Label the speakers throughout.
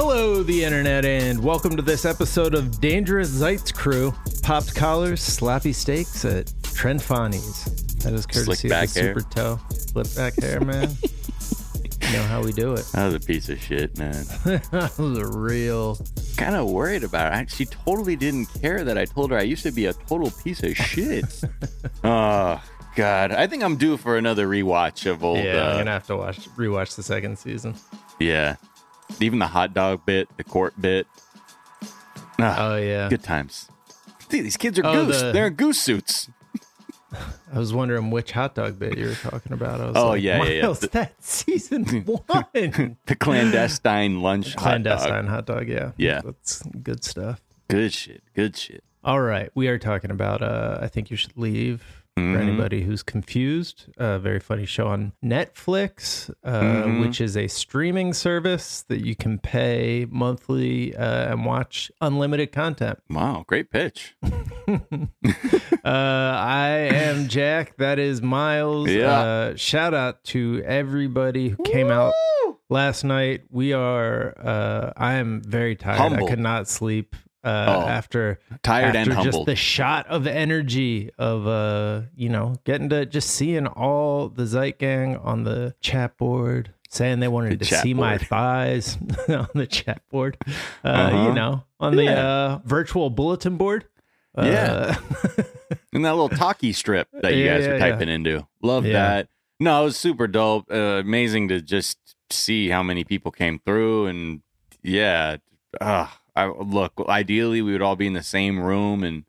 Speaker 1: Hello, the internet, and welcome to this episode of Dangerous Zeitz Crew. Popped collars, sloppy steaks at Trendfoni's. That is courtesy of the
Speaker 2: hair.
Speaker 1: Super Toe. Flip back hair, man. you know how we do it.
Speaker 2: That was a piece of shit, man.
Speaker 1: that was a real.
Speaker 2: kind of worried about it. She totally didn't care that I told her I used to be a total piece of shit. oh God, I think I'm due for another rewatch of old.
Speaker 1: Yeah, I'm
Speaker 2: uh,
Speaker 1: gonna have to watch rewatch the second season.
Speaker 2: yeah, even the hot dog bit, the court bit. Ah,
Speaker 1: Oh yeah,
Speaker 2: good times. See, these kids are
Speaker 1: Oh,
Speaker 2: goose.
Speaker 1: the-
Speaker 2: They're in goose suits.
Speaker 1: I was wondering which hot dog bit you were talking about. I was
Speaker 2: Oh,
Speaker 1: like,
Speaker 2: yeah, yeah, yeah.
Speaker 1: Miles, that's season one.
Speaker 2: The clandestine lunch hot
Speaker 1: Clandestine
Speaker 2: dog.
Speaker 1: hot dog. Yeah,
Speaker 2: Yeah.
Speaker 1: that's good stuff.
Speaker 2: Good shit. Good shit.
Speaker 1: All right, we are talking about. Uh, I think you should leave. For
Speaker 2: Mhm.
Speaker 1: anybody who's confused, a very funny show on Netflix, uh,
Speaker 2: Mhm.
Speaker 1: which is a streaming service that you can pay monthly uh, and watch unlimited content.
Speaker 2: Wow, great pitch.
Speaker 1: Uh, I am Jack. That is Miles.
Speaker 2: Yeah.
Speaker 1: Uh, shout out to everybody who came out last night. We are. Uh, I am very tired.
Speaker 2: Humbled.
Speaker 1: I could not sleep uh,
Speaker 2: Oh.
Speaker 1: after
Speaker 2: Tired
Speaker 1: after
Speaker 2: and
Speaker 1: just
Speaker 2: humbled.
Speaker 1: the shot of energy of uh, you know, getting to just seeing all the Zeit gang on the chat board. Saying they wanted
Speaker 2: The
Speaker 1: to see my thighs on the chat board, uh,
Speaker 2: Uh-huh.
Speaker 1: you know, on the uh, virtual bulletin board.
Speaker 2: Yeah.
Speaker 1: Uh,
Speaker 2: And that little talkie strip that you
Speaker 1: Yeah,
Speaker 2: guys
Speaker 1: yeah,
Speaker 2: were
Speaker 1: yeah.
Speaker 2: typing into. Love
Speaker 1: Yeah.
Speaker 2: that. No, it was super dope. Uh, amazing to just see how many people came through. And yeah, uh, I, look, ideally, we would all be in the same room and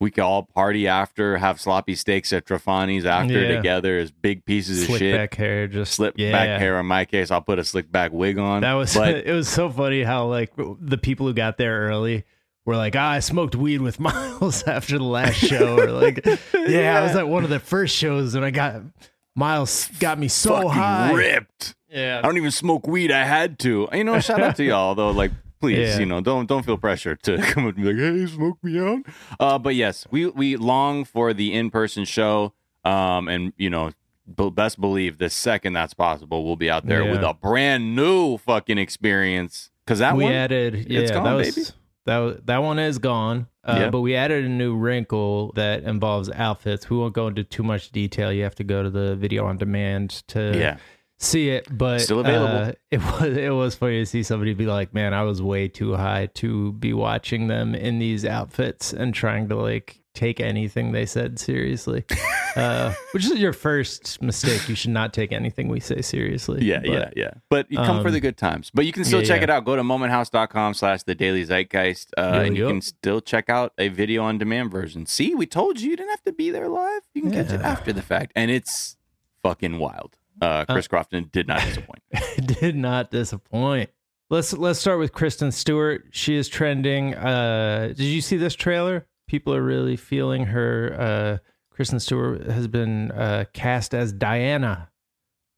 Speaker 2: we could all party after, have sloppy steaks at Trafani's after
Speaker 1: Yeah.
Speaker 2: together as big pieces of
Speaker 1: slick
Speaker 2: shit.
Speaker 1: back hair, just
Speaker 2: Slip
Speaker 1: yeah.
Speaker 2: back hair. In my case, I'll put a slick back wig on.
Speaker 1: That was
Speaker 2: but
Speaker 1: it. Was so funny how like the people who got there early were like, ah, I smoked weed with Miles after the last show, or like, yeah, I was at one of the first shows and I got Miles got me so
Speaker 2: fucking
Speaker 1: high.
Speaker 2: ripped.
Speaker 1: Yeah, I
Speaker 2: don't even smoke weed. I had to. You know, shout out to y'all though. Like, please,
Speaker 1: Yeah.
Speaker 2: you know, don't don't feel pressure to come and be like, hey, smoke me out. Uh, but yes, we we long for the in person show. Um, and you know, b- best believe the second that's possible, we'll be out there
Speaker 1: Yeah.
Speaker 2: with a brand new fucking experience. Cause that
Speaker 1: we
Speaker 2: one,
Speaker 1: added. Yeah,
Speaker 2: it's gone,
Speaker 1: that was
Speaker 2: baby.
Speaker 1: that that one is gone. Uh,
Speaker 2: Yeah.
Speaker 1: But we added a new wrinkle that involves outfits. We won't go into too much detail. You have to go to the video on demand to
Speaker 2: yeah,
Speaker 1: see it, but
Speaker 2: Still available.
Speaker 1: uh, it was it was funny to see somebody be like, "Man, I was way too high to be watching them in these outfits and trying to like take anything they said seriously." uh, which is your first mistake. You should not take anything we say seriously.
Speaker 2: yeah,
Speaker 1: But,
Speaker 2: yeah, yeah. But you come for
Speaker 1: um,
Speaker 2: the good times. But you can still
Speaker 1: yeah,
Speaker 2: check
Speaker 1: yeah.
Speaker 2: it out. Go to momenthouse.com slash the daily zeitgeist. Uh,
Speaker 1: Yo,
Speaker 2: and you
Speaker 1: yo.
Speaker 2: can still check out a video on demand version. See, we told you you didn't have to be there live. You can catch it after the fact. And it's fucking wild. Uh, Chris Crofton did not disappoint.
Speaker 1: did not disappoint. Let's let's start with Kristen Stewart. She is trending. Uh, did you see this trailer? People are really feeling her. Uh, Kristen Stewart has been uh, cast as Diana,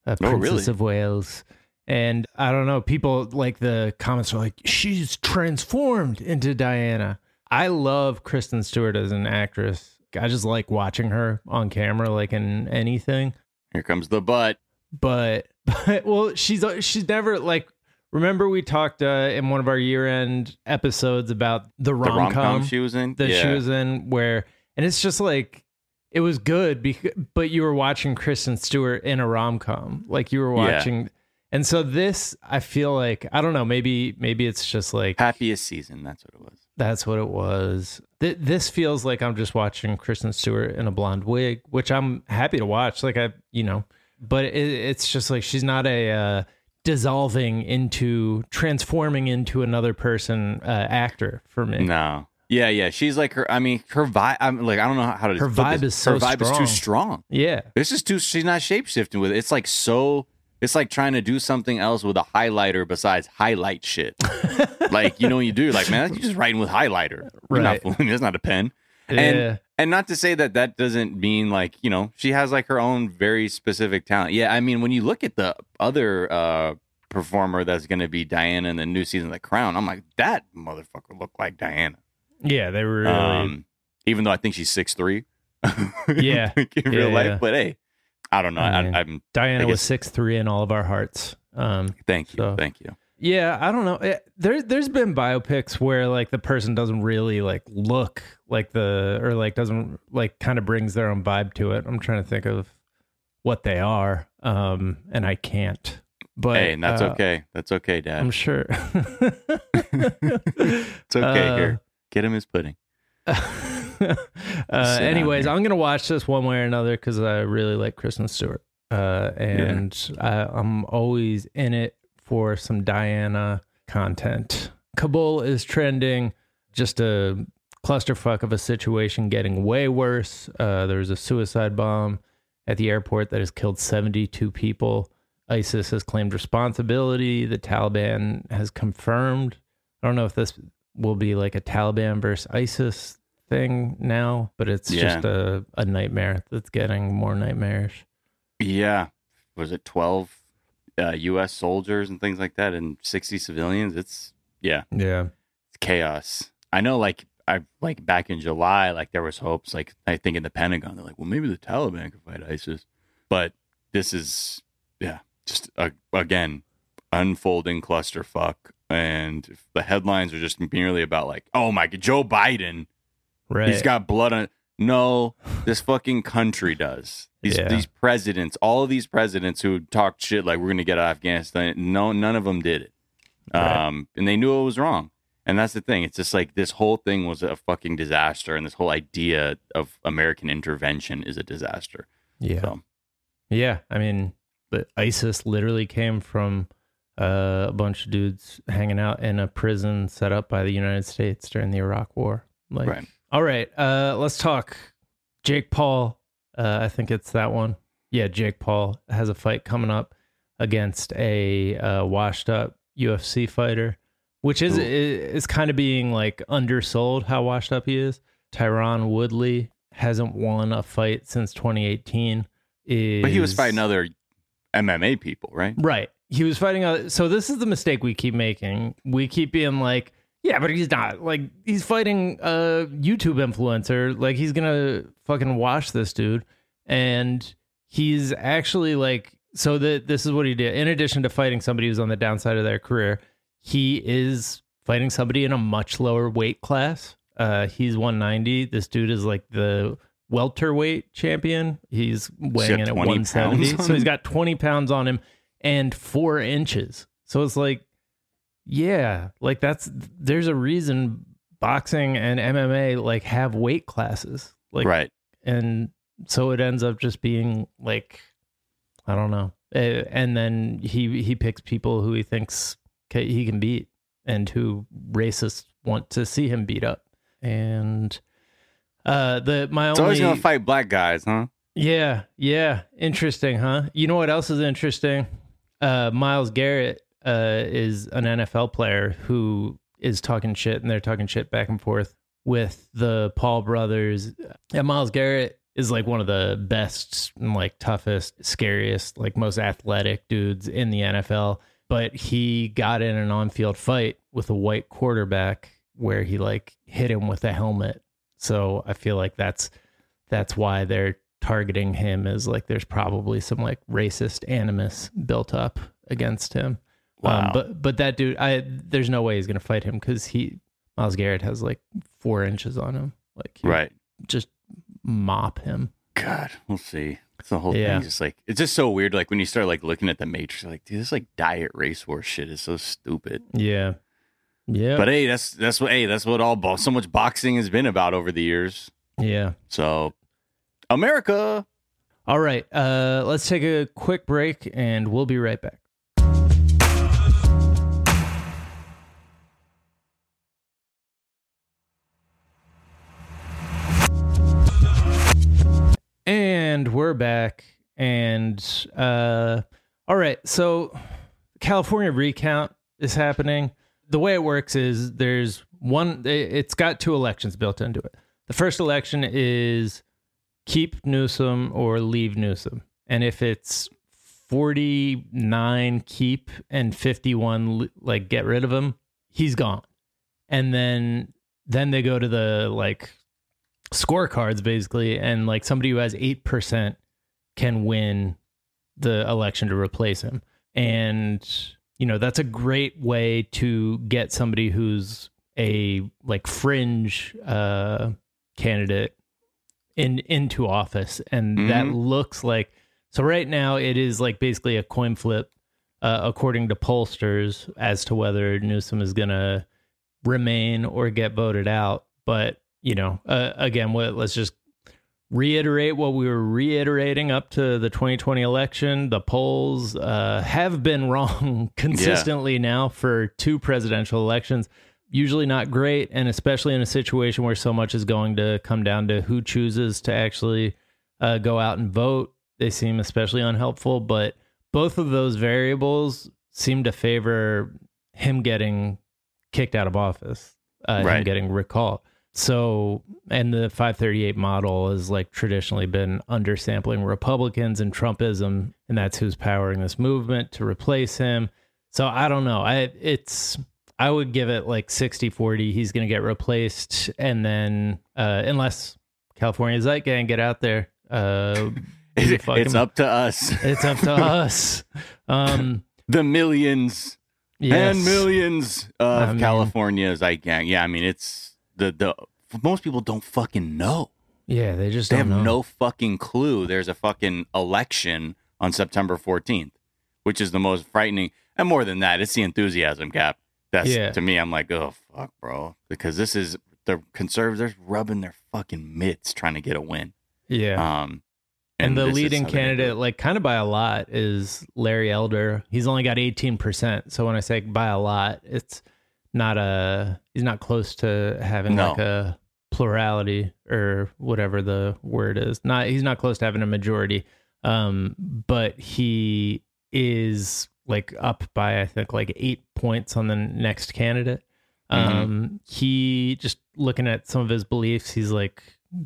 Speaker 1: uh,
Speaker 2: Oh,
Speaker 1: Princess
Speaker 2: really?
Speaker 1: of Wales. And I don't know, people like the comments are like, she's transformed into Diana. I love Kristen Stewart as an actress. I just like watching her on camera, like in anything
Speaker 2: Here comes the butt.
Speaker 1: But but well she's she's never like remember we talked uh in one of our year-end episodes about the
Speaker 2: rom com
Speaker 1: rom-com
Speaker 2: she was in.
Speaker 1: that
Speaker 2: yeah.
Speaker 1: she was in where and it's just like it was good because but you were watching Kristen Stewart in a rom-com like you were
Speaker 2: Yeah.
Speaker 1: watching and so this I feel like I don't know maybe maybe it's just like
Speaker 2: Happiest season. That's what it was.
Speaker 1: that's what it was. Th- this feels like I'm just watching Kristen Stewart in a blonde wig, which I'm happy to watch. Like I, you know, but it, it's just like she's not a uh, dissolving into, transforming into another person uh, actor for me.
Speaker 2: No. Yeah, yeah. She's like her. I mean, her vibe. I'm like, I don't know how to.
Speaker 1: Her vibe
Speaker 2: this.
Speaker 1: is so
Speaker 2: Her vibe is too strong.
Speaker 1: Yeah,
Speaker 2: This is too. She's not shape shifting with it. It's like so. It's like trying to do something else with a highlighter besides highlight shit. like you know, you do. Like, man, you're just writing with highlighter.
Speaker 1: Right.
Speaker 2: not. It's not a pen.
Speaker 1: Yeah,
Speaker 2: And and not to say that that doesn't mean like you know she has like her own very specific talent. Yeah, I mean when you look at the other uh performer that's going to be Diana in the new season of The Crown, I'm like that motherfucker looked like Diana.
Speaker 1: yeah. They were really.
Speaker 2: Um, even though I think she's six three.
Speaker 1: Yeah.
Speaker 2: in real
Speaker 1: Yeah,
Speaker 2: life.
Speaker 1: yeah.
Speaker 2: But hey, I don't know.
Speaker 1: I
Speaker 2: I'm
Speaker 1: Diana
Speaker 2: I
Speaker 1: was six three in all of our hearts. Um,
Speaker 2: thank you,
Speaker 1: So-
Speaker 2: thank you.
Speaker 1: Yeah, I don't know. Eh, There, there's been biopics where like the person doesn't really like look like the, or like doesn't like kind of brings their own vibe to it. I'm trying to think of what they are, um, and I can't. But
Speaker 2: hey, and that's
Speaker 1: uh,
Speaker 2: okay. That's okay, Dad.
Speaker 1: I'm sure.
Speaker 2: it's okay.
Speaker 1: uh,
Speaker 2: Here, get him his pudding.
Speaker 1: uh, anyways. I'm gonna watch this one way or another because I really like Kristen Stewart, uh, and I, I'm always in it for some Diana content. Kabul is trending, just a clusterfuck of a situation getting way worse. Uh, there's a suicide bomb at the airport that has killed 72 people. ISIS has claimed responsibility. The Taliban has confirmed. I don't know if this will be like a Taliban versus ISIS thing now, but it's
Speaker 2: Yeah.
Speaker 1: just a, a nightmare that's getting more nightmarish.
Speaker 2: Yeah, was it twelve uh, U.S. soldiers and things like that, and sixty civilians? It's yeah,
Speaker 1: Yeah.
Speaker 2: it's chaos. I know, like I like back in July, like there was hopes. Like I think in the Pentagon, they're like, well, maybe the Taliban could fight ISIS, but this is yeah, just a, again unfolding clusterfuck. And the headlines are just merely about like, oh my god, Joe Biden
Speaker 1: Right.
Speaker 2: He's got blood on. No, this fucking country does. These
Speaker 1: Yeah.
Speaker 2: these presidents, all of these presidents who talked shit like we're gonna get out of Afghanistan. No, none of them did it.
Speaker 1: Right.
Speaker 2: Um, and they knew it was wrong. And that's the thing. It's just like this whole thing was a fucking disaster, and this whole idea of American intervention is a disaster.
Speaker 1: yeah.
Speaker 2: So
Speaker 1: Yeah, I mean, but ISIS literally came from uh, a bunch of dudes hanging out in a prison set up by the United States during the Iraq War. Like,
Speaker 2: Right.
Speaker 1: All right, uh, let's talk. Jake Paul, uh, I think it's that one. Yeah, Jake Paul has a fight coming up against a uh, washed-up UFC fighter, which is
Speaker 2: Ooh.
Speaker 1: is kind of being like undersold how washed up he is. Tyron Woodley hasn't won a fight since 2018. Is,
Speaker 2: but he was fighting other MMA people, right?
Speaker 1: Right. He was fighting. Other, so this is the mistake we keep making. We keep being like, yeah, but he's not. Like he's fighting a YouTube influencer. Like he's gonna fucking wash this dude, and he's actually like. So that this is what he did. In addition to fighting somebody who's on the downside of their career, he is fighting somebody in a much lower weight class. Uh, he's 190. This dude is like the welterweight champion. He's weighing in at 170.
Speaker 2: on
Speaker 1: So he's got 20 pounds on him and four inches. So it's like, yeah, like that's there's a reason boxing and MMA like have weight classes. Like
Speaker 2: right.
Speaker 1: and so it ends up just being like I don't know. Uh, and then he he picks people who he thinks he can beat and who racists want to see him beat up. And uh the my
Speaker 2: It's
Speaker 1: only
Speaker 2: always gonna fight black guys, huh?
Speaker 1: yeah, yeah. Interesting, huh? You know what else is interesting? Uh, Myles Garrett uh, is an NFL player who is talking shit, and they're talking shit back and forth with the Paul brothers. And Myles Garrett is like one of the best, and like toughest, scariest, like most athletic dudes in the NFL. But he got in an on-field fight with a white quarterback where he like hit him with a helmet. So I feel like that's that's why they're targeting him is like there's probably some like racist animus built up against him.
Speaker 2: Wow.
Speaker 1: Um, but but that dude, I there's no way he's gonna fight him because he Myles Garrett has like four inches on him. Like
Speaker 2: Right.
Speaker 1: just mop him.
Speaker 2: God, we'll see. It's the whole
Speaker 1: Yeah.
Speaker 2: thing. Just like it's just so weird. Like when you start like looking at the Matrix, like, dude, this like diet racehorse shit is so stupid.
Speaker 1: Yeah, yeah,
Speaker 2: But hey, that's that's what hey, that's what all bo- so much boxing has been about over the years.
Speaker 1: yeah.
Speaker 2: So, America.
Speaker 1: All right, uh, let's take a quick break and we'll be right back. And we're back. And uh, all right, so California recount is happening. The way it works is there's one. It's got two elections built into it. The first election is keep Newsom or leave Newsom. And if it's 49 keep and 51 like get rid of him, he's gone. And then then they go to the like scorecards basically and like somebody who has 8% can win the election to replace him. And you know, that's a great way to get somebody who's a like fringe uh, candidate in into office, and that
Speaker 2: Mhm.
Speaker 1: looks like so. Right now, it is like basically a coin flip, uh, according to pollsters, as to whether Newsom is going to remain or get voted out. But you know, uh, again, what, let's just reiterate what we were reiterating up to the 2020 election. The polls uh, have been wrong consistently now for two presidential elections. Usually not great, and especially in a situation where so much is going to come down to who chooses to actually uh, go out and vote. They seem especially unhelpful, but both of those variables seem to favor him getting kicked out of office, uh, him getting recalled. So, and the 538 model has like traditionally been undersampling Republicans and Trumpism, and that's who's powering this movement to replace him. So I don't know. I it's I would give it like 60-40. He's going to get replaced, and then uh, unless California Zeitgang get out there, uh,
Speaker 2: It-
Speaker 1: fuck
Speaker 2: it's up to us,
Speaker 1: It's up to us. Um,
Speaker 2: the millions
Speaker 1: yes.
Speaker 2: and millions of
Speaker 1: I mean-
Speaker 2: California's like gang. Yeah, I mean it's the the most people don't fucking know.
Speaker 1: Yeah, they just
Speaker 2: They
Speaker 1: don't
Speaker 2: have
Speaker 1: know.
Speaker 2: no fucking clue. There's a fucking election on September 14th, which is the most frightening. And more than that, it's the enthusiasm gap. That's
Speaker 1: Yeah.
Speaker 2: to me. I'm like, oh fuck, bro, because this is the conservatives rubbing their fucking mitts trying to get a win.
Speaker 1: Yeah.
Speaker 2: Um,
Speaker 1: and, the leading
Speaker 2: how they're gonna do
Speaker 1: candidate, like kind of by a lot, is Larry Elder. He's only got 18%. So when I say by a lot, it's not a, he's not close to having
Speaker 2: No.
Speaker 1: like a plurality or whatever the word is. Not, he's not close to having a majority. Um, but he is like up by, I think, like eight points on the next candidate. Um, he just looking at some of his beliefs, he's like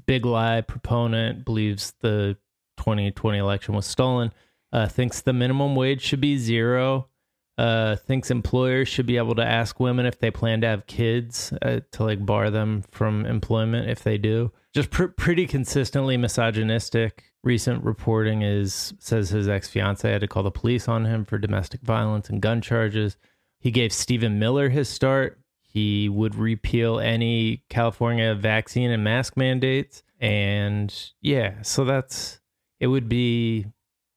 Speaker 1: big lie proponent, believes the 2020 election was stolen, uh, thinks the minimum wage should be zero, uh, thinks employers should be able to ask women if they plan to have kids uh, to like bar them from employment if they do. Just pr- pretty consistently misogynistic. Recent reporting is says his ex fiance had to call the police on him for domestic violence and gun charges. He gave Stephen Miller his start. He would repeal any California vaccine and mask mandates. And yeah, so that's it would be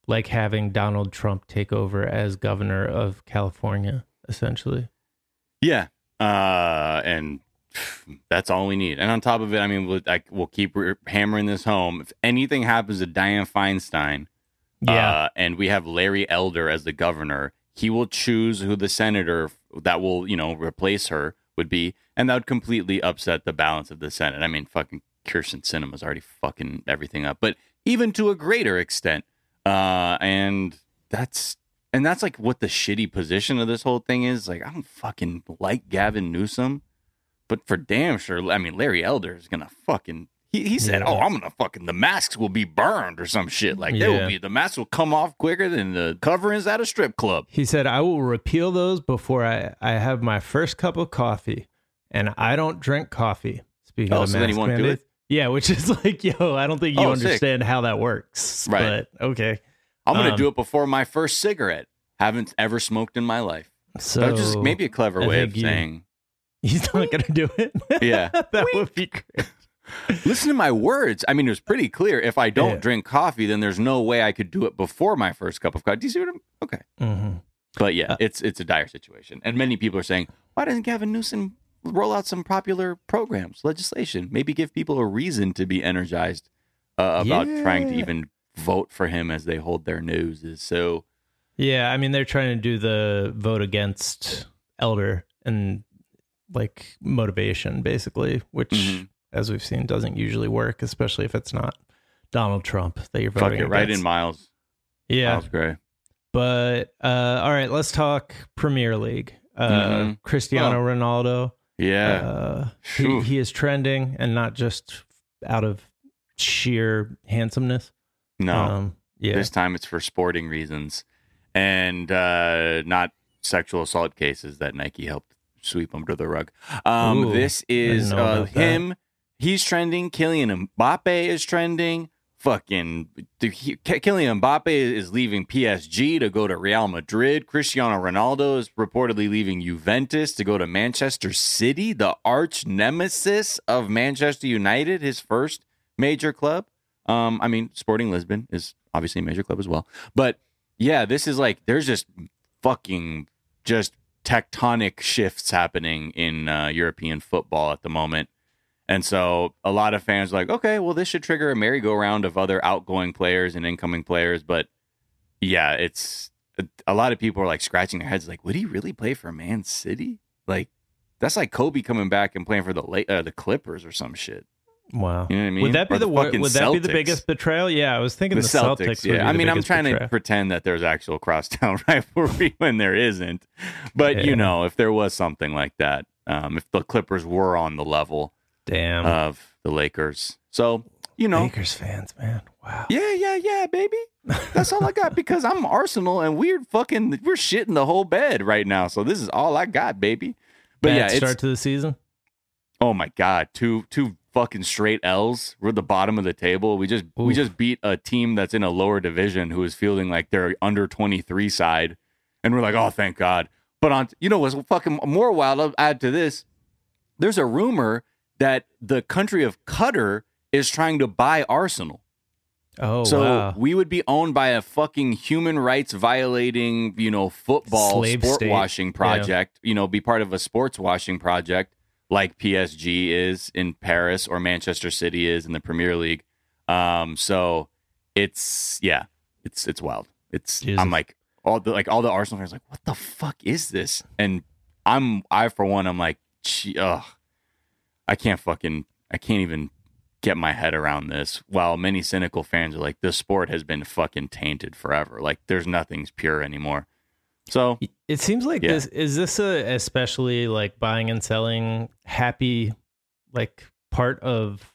Speaker 1: like having Donald Trump take over as governor of California, essentially.
Speaker 2: Yeah. Uh, and that's all we need. And on top of it, I mean, we'll, I, we'll keep re- hammering this home. If anything happens to Dianne Feinstein, uh, and we have Larry Elder as the governor, he will choose who the senator that will, you know, replace her would be, and that would completely upset the balance of the Senate. I mean, fucking Kyrsten Sinema's already fucking everything up, but even to a greater extent. Uh, and that's and that's like what the shitty position of this whole thing is. Like, I don't fucking like Gavin Newsom, but for damn sure, I mean, Larry Elder is gonna fucking. He, he said,
Speaker 1: Yeah.
Speaker 2: "Oh, I'm gonna fucking the masks will be burned or some shit. Like they will be the masks will come off quicker than the coverings at a strip club."
Speaker 1: He said, I will repeal those before I, I have my first cup of coffee. And I don't drink coffee. Speaking
Speaker 2: Oh,
Speaker 1: of
Speaker 2: so then he
Speaker 1: mask
Speaker 2: won't do
Speaker 1: mandates. Yeah, which is like, yo, I don't think you
Speaker 2: Oh, understand
Speaker 1: understand how that works.
Speaker 2: Right.
Speaker 1: But okay.
Speaker 2: I'm gonna
Speaker 1: Um,
Speaker 2: do it before my first cigarette. Haven't ever smoked in my life.
Speaker 1: So
Speaker 2: That's just maybe a clever
Speaker 1: I
Speaker 2: way of
Speaker 1: you-
Speaker 2: saying,
Speaker 1: he's not gonna do it.
Speaker 2: Yeah.
Speaker 1: that would be great.
Speaker 2: "Listen to my words." I mean, it was pretty clear. If I don't
Speaker 1: Yeah.
Speaker 2: drink coffee, then there's no way I could do it before my first cup of coffee. Do you see what I'm? Okay.
Speaker 1: hmm
Speaker 2: But yeah,
Speaker 1: Uh,
Speaker 2: it's it's a dire situation, and many people are saying, "Why doesn't Gavin Newsom roll out some popular programs, legislation, maybe give people a reason to be energized uh, about trying to even vote for him as they hold their noses?" So
Speaker 1: Yeah, I mean they're trying to do the vote against elder and like motivation basically, which
Speaker 2: Mhm.
Speaker 1: as we've seen doesn't usually work, especially if it's not Donald Trump that you're
Speaker 2: fuck
Speaker 1: voting
Speaker 2: it, right in. Miles.
Speaker 1: yeah,
Speaker 2: Miles Gray.
Speaker 1: but uh, all right, let's talk Premier League. Uh,
Speaker 2: Mhm.
Speaker 1: Cristiano Ronaldo.
Speaker 2: Yeah,
Speaker 1: Uh, he, he is trending, and not just out of sheer handsomeness.
Speaker 2: no,
Speaker 1: Um, yeah,
Speaker 2: this time it's for sporting reasons, and uh, not sexual assault cases that Nike helped sweep under the rug. Um,
Speaker 1: Ooh,
Speaker 2: this is uh,
Speaker 1: about that.
Speaker 2: him. He's trending. Kylian Mbappe is trending. Fucking the- he- Kylian Mbappe is leaving PSG to go to Real Madrid. Cristiano Ronaldo is reportedly leaving Juventus to go to Manchester City, the arch nemesis of Manchester United, his first major club. Um, I mean, Sporting Lisbon is obviously a major club as well, but yeah, this is like there's just fucking just tectonic shifts happening in uh, European football at the moment. And so a lot of fans are like, okay, well, this should trigger a merry-go-round of other outgoing players and incoming players. But yeah, it's a lot of people are like scratching their heads, like, would he really play for Man City? Like, that's like Kobe coming back and playing for the uh, the Clippers or some shit.
Speaker 1: Wow.
Speaker 2: You know what I mean?
Speaker 1: Would that be
Speaker 2: Or
Speaker 1: the, wor-
Speaker 2: fucking
Speaker 1: would that be the biggest betrayal? Yeah, I was thinking
Speaker 2: The,
Speaker 1: the,
Speaker 2: Celtics,
Speaker 1: Celtics.
Speaker 2: yeah. I mean, I'm trying to pretend that there's actual crosstown rivalry when there isn't. But
Speaker 1: Yeah.
Speaker 2: you know, if there was something like that, um, if the Clippers were on the level
Speaker 1: Damn.
Speaker 2: of the Lakers, so you know,
Speaker 1: Lakers fans, man. Wow.
Speaker 2: yeah, yeah, yeah, baby. That's all I got because I'm Arsenal and we're fucking we're shitting the whole bed right now. So this is all I got, baby. But
Speaker 1: Bad
Speaker 2: yeah,
Speaker 1: start to the season.
Speaker 2: oh my god, two two fucking straight L's. We're at the bottom of the table. We just we just beat a team that's in a lower division who is feeling like they're under 23 side, and we're like, oh, thank God. But on you know what's fucking more wild? I'll add to this. There's a rumor that the country of Qatar is trying to buy Arsenal.
Speaker 1: Oh
Speaker 2: So
Speaker 1: wow.
Speaker 2: we would be owned by a fucking human rights violating, you know, football
Speaker 1: Slave
Speaker 2: sport
Speaker 1: state.
Speaker 2: washing project, you know, be part of a sports washing project like PSG is in Paris or Manchester City is in the Premier League. Um, so it's yeah, it's it's wild. It's
Speaker 1: Jesus.
Speaker 2: I'm like all the like all the Arsenal fans are like, what the fuck is this? And I'm I for one, I'm like, gee, ugh, I can't fucking I can't even get my head around this. While many cynical fans are like, this sport has been fucking tainted forever. Like there's nothing's pure anymore. So
Speaker 1: It seems like
Speaker 2: Yeah.
Speaker 1: this is this a especially like buying and selling happy like part of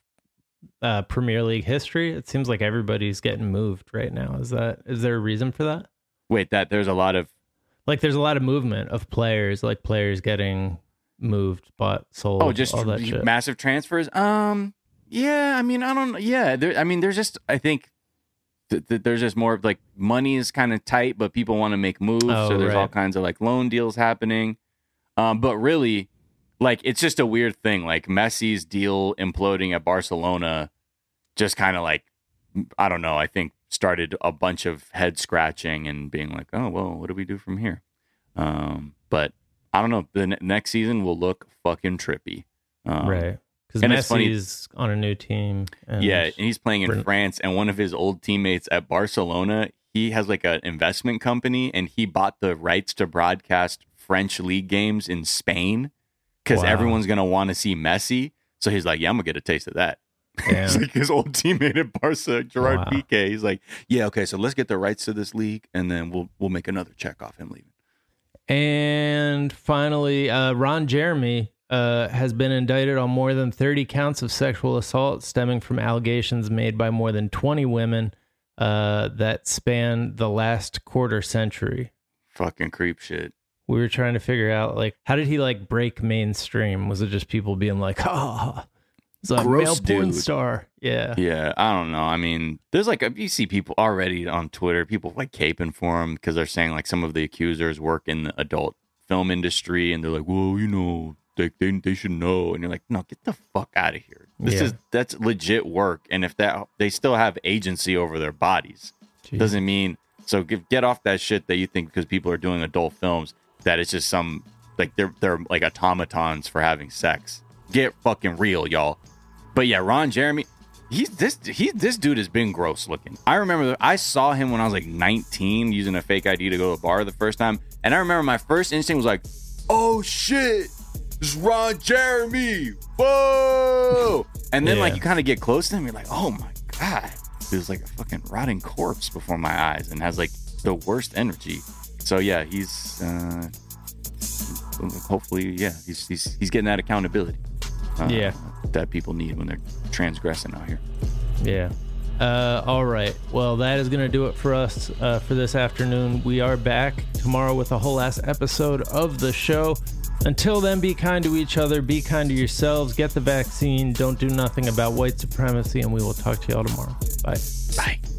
Speaker 1: uh Premier League history. It seems like everybody's getting moved right now. Is that is there a reason for that?
Speaker 2: wait, that there's a lot of
Speaker 1: Like there's a lot of movement of players, like players getting moved, bought, sold,
Speaker 2: oh just
Speaker 1: all that shit.
Speaker 2: massive transfers. Um, yeah, I mean, I don't. Yeah, there, I mean, there's just I think. th- th- There's just more of like money is kind of tight, but people want to make moves.
Speaker 1: Oh,
Speaker 2: so there's all kinds of like loan deals happening. Um, but really, like it's just a weird thing. Like Messi's deal imploding at Barcelona, just kind of like I don't know. I think started a bunch of head scratching and being like, oh well, what do we do from here? Um, but I don't know. The ne- next season will look fucking trippy. Um,
Speaker 1: right. Because
Speaker 2: it's funny-
Speaker 1: on a new team. And
Speaker 2: yeah, and he's playing in
Speaker 1: Brilliant.
Speaker 2: France, and one of his old teammates at Barcelona, he has like an investment company, and he bought the rights to broadcast French league games in Spain because
Speaker 1: Wow.
Speaker 2: everyone's gonna want to see Messi. So he's like, "Yeah, I'm gonna get a taste of that." It's like his old teammate at Barca, Gerard
Speaker 1: Wow.
Speaker 2: Piqué. He's like, "Yeah, okay, so let's get the rights to this league, and then we'll we'll make another check off him leaving."
Speaker 1: And finally, uh, Ron Jeremy uh, has been indicted on more than 30 counts of sexual assault stemming from allegations made by more than 20 women uh, that span the last quarter century.
Speaker 2: Fucking creep shit.
Speaker 1: We were trying to figure out, like, how did he like break mainstream? Was it just people being like, "Oh, a
Speaker 2: Gross
Speaker 1: porn
Speaker 2: dude.
Speaker 1: star"? Yeah,
Speaker 2: Yeah, I don't know. I mean, there's like you see people already on Twitter, people like caping for him because they're saying like some of the accusers work in the adult film industry, and they're like, well, you know, they they, they should know, and you're like, no, get the fuck out of here. This
Speaker 1: Yeah.
Speaker 2: is that's legit work, and if that they still have agency over their bodies,
Speaker 1: Jeez.
Speaker 2: doesn't mean so get, get off that shit that you think because people are doing adult films that it's just some like they're they're like automatons for having sex. Get fucking real, y'all. But yeah, Ron Jeremy, he's this he this dude has been gross looking. I remember I saw him when I was like 19 using a fake ID to go to a bar the first time, and I remember my first instinct was like, "Oh shit, it's Ron Jeremy!" Whoa! And then like you kind of get close to him, you're like, "Oh my god." He was like a fucking rotting corpse before my eyes and has like the worst energy. So yeah, he's uh hopefully yeah, he's he's he's getting that accountability. uh,
Speaker 1: Yeah.
Speaker 2: That people need when they're transgressing out here.
Speaker 1: Yeah. Uh, all right. Well, that is going to do it for us uh, for this afternoon. We are back tomorrow with a whole ass episode of the show. Until then, be kind to each other, be kind to yourselves, get the vaccine, don't do nothing about white supremacy, and we will talk to y'all tomorrow. Bye.
Speaker 2: Bye.